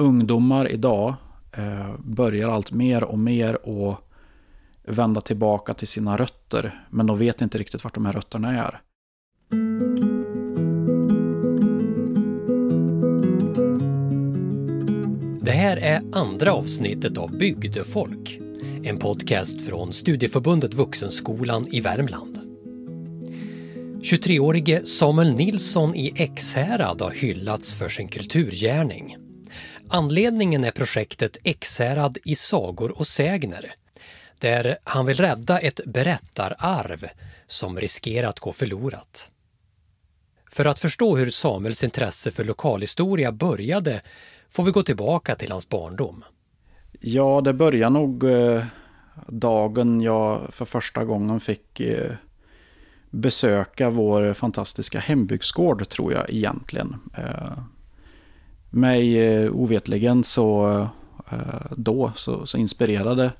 ungdomar idag eh, börjar allt mer och mer att vända tillbaka till sina rötter. Men de vet inte riktigt vart de här rötterna är. Det här är andra avsnittet av Bygdefolk, en podcast från Studieförbundet Vuxenskolan i Värmland. 23-årige Samuel Nilsson i Ekshärad har hyllats för sin kulturgärning. Anledningen är projektet Ekshärad i sagor och sägner där han vill rädda ett berättararv som riskerar att gå förlorat. För att förstå hur Samuels intresse för lokalhistoria började får vi gå tillbaka till hans barndom. Ja, det började nog eh, dagen jag för första gången fick eh, besöka vår fantastiska hembygdsgård, tror jag egentligen. Eh, mig eh, ovetligen så eh, då så, så, inspirerade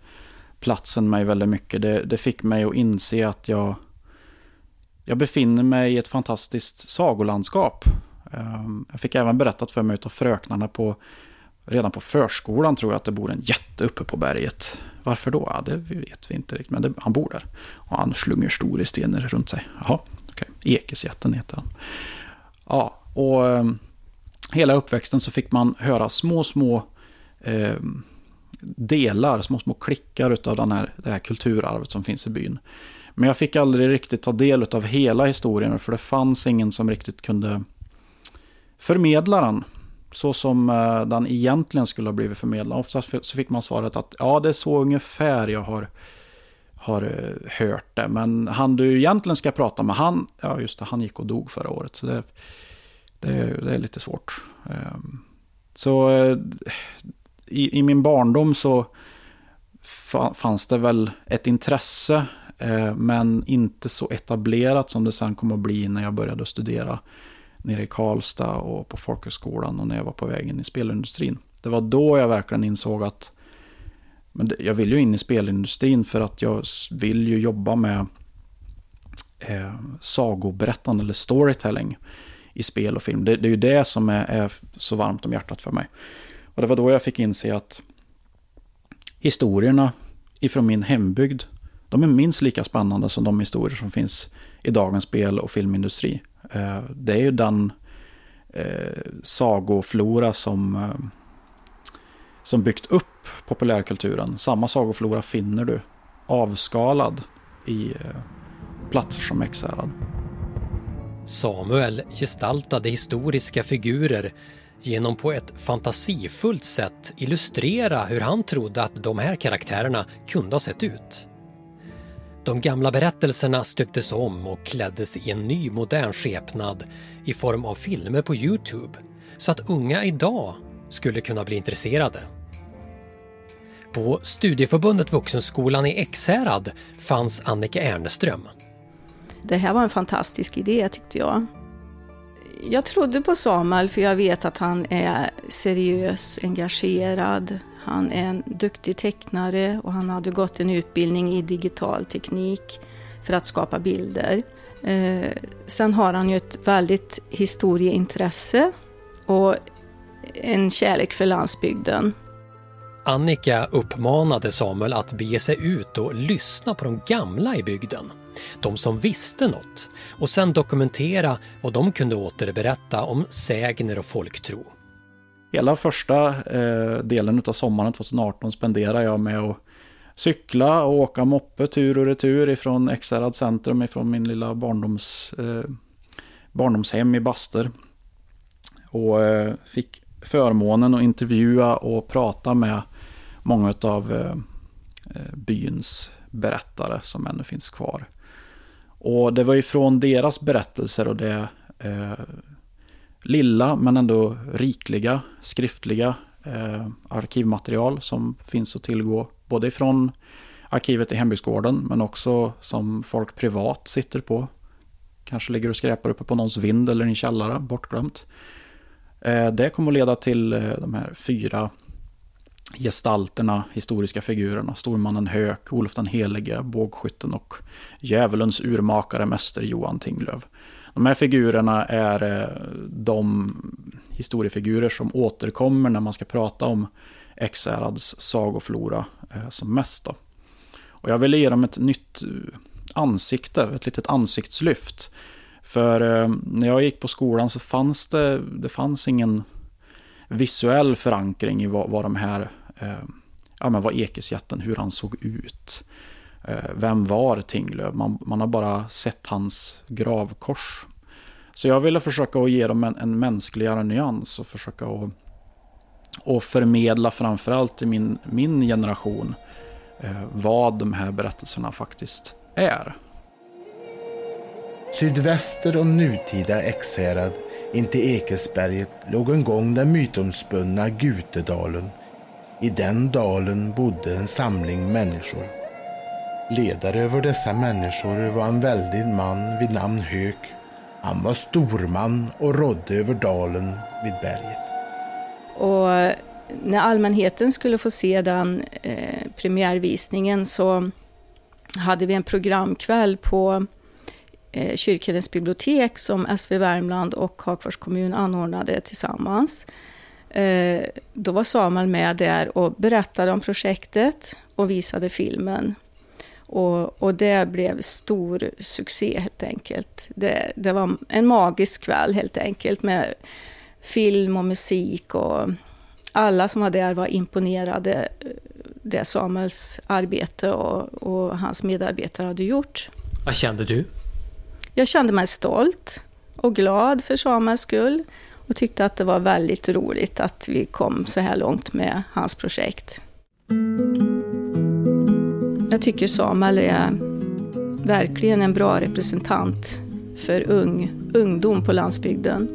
platsen mig väldigt mycket. Det, det, fick mig att inse att jag, jag befinner mig i ett fantastiskt sagolandskap. Ehm, jag fick även berättat för mig av fröknarna på redan på förskolan tror jag att det bor en jätte uppe på berget. Varför då? Ja, det vet vi inte riktigt, men det, han bor där. Och han slunger stora stenar runt sig. Jaha, okej. Okay. Ekesjätten heter han. Ja, och ehm, hela uppväxten så fick man höra små, små eh, delar, små, små klickar av den här, det här kulturarvet som finns i byn. Men jag fick aldrig riktigt ta del av hela historien, för det fanns ingen som riktigt kunde förmedla den. Så som eh, den egentligen skulle ha blivit förmedlad. Oftast så fick man svaret att ja, det är så ungefär jag har, har eh, hört det. Men han du egentligen ska prata med, han, ja just det, han gick och dog förra året. Så det, det, det är lite svårt. Ehm, så eh, i, i, min barndom så fanns det väl ett intresse, eh, men inte så etablerat som det sen kom att bli när jag började studera nere i Karlstad och på folkhögskolan och när jag var på vägen in i spelindustrin. Det var då jag verkligen insåg att men jag vill ju in i spelindustrin för att jag vill ju jobba med eh, sagoberättande eller storytelling i spel och film. Det, det är ju det som är, är, så varmt om hjärtat för mig. Och det var då jag fick inse att historierna ifrån min hembygd, de är minst lika spännande som de historier som finns i dagens spel och filmindustri. Eh, det är ju den eh, sagoflora som, eh, som byggt upp populärkulturen. Samma sagoflora finner du avskalad i eh, platser som Ekshärad. Samuel gestaltade historiska figurer genom på ett fantasifullt sätt illustrera hur han trodde att de här karaktärerna kunde ha sett ut. De gamla berättelserna stöptes om och kläddes i en ny modern skepnad i form av filmer på Youtube så att unga idag skulle kunna bli intresserade. På Studieförbundet Vuxenskolan i Ekshärad fanns Annika Erneström det här var en fantastisk idé tyckte jag. Jag trodde på Samuel för jag vet att han är seriös, engagerad, han är en duktig tecknare och han hade gått en utbildning i digital teknik för att skapa bilder. Eh, sen har han ju ett väldigt historieintresse och en kärlek för landsbygden. Annika uppmanade Samuel att bege sig ut och lyssna på de gamla i bygden de som visste något och sen dokumentera vad de kunde återberätta om sägner och folktro. Hela första eh, delen av sommaren 2018 spenderade jag med att cykla och åka moppe tur och retur ifrån Ekshärad centrum, ifrån min lilla barndoms, eh, barndomshem i Baster. Och eh, fick förmånen att intervjua och prata med många av eh, eh, byns berättare som ännu finns kvar. Och det var ju från deras berättelser och det eh, lilla men ändå rikliga skriftliga eh, arkivmaterial som finns att tillgå. Både ifrån arkivet i hembygdsgården men också som folk privat sitter på. Kanske ligger och skräpar uppe på någons vind eller i en källare, bortglömt. Eh, det kommer att leda till eh, de här fyra gestalterna, historiska figurerna, stormannen Höök, Olof den helige, bågskytten och djävulens urmakare, mäster Johan Tinglöf. De här figurerna är eh, de historiefigurer som återkommer när man ska prata om Ekshärads sagoflora eh, som mest. Då. Och jag ville ge dem ett nytt eh, ansikte, ett litet ansiktslyft. För när jag gick på skolan så fanns det, det fanns ingen visuell förankring i vad, vad de här, Eh, ja men vad Ekesjätten, hur han såg ut. Eh, vem var Tinglöf? Man, man har bara sett hans gravkors. Så jag ville försöka att ge dem en, en mänskligare nyans och försöka att och förmedla framförallt till min, min generation eh, vad de här berättelserna faktiskt är. Sydväster om nutida Ekshärad, intill Ekesberget, låg en gång den mytomspunna Gutedalen. I den dalen bodde en samling människor. Ledare över dessa människor var en väldig man vid namn Hök. Han var storman och rådde över dalen vid berget. Och när allmänheten skulle få se den eh, premiärvisningen så hade vi en programkväll på eh, Kyrkans bibliotek som SV Värmland och Hagfors kommun anordnade tillsammans. Eh, då var Samuel med där och berättade om projektet och visade filmen. Och, och det blev stor succé helt enkelt. Det, det var en magisk kväll helt enkelt med film och musik och alla som var där var imponerade det Samuels arbete och, och, hans medarbetare hade gjort. Vad kände du? Jag kände mig stolt och glad för Samuels skull och tyckte att det var väldigt roligt att vi kom så här långt med hans projekt. Jag tycker Samuel är verkligen en bra representant för ung, ungdom på landsbygden.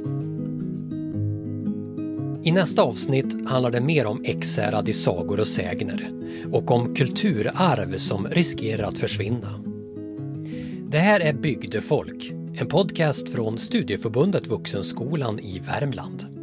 I nästa avsnitt handlar det mer om Ekshärad i sagor och sägner och om kulturarv som riskerar att försvinna. Det här är Bygdefolk, en podcast från Studieförbundet Vuxenskolan i Värmland.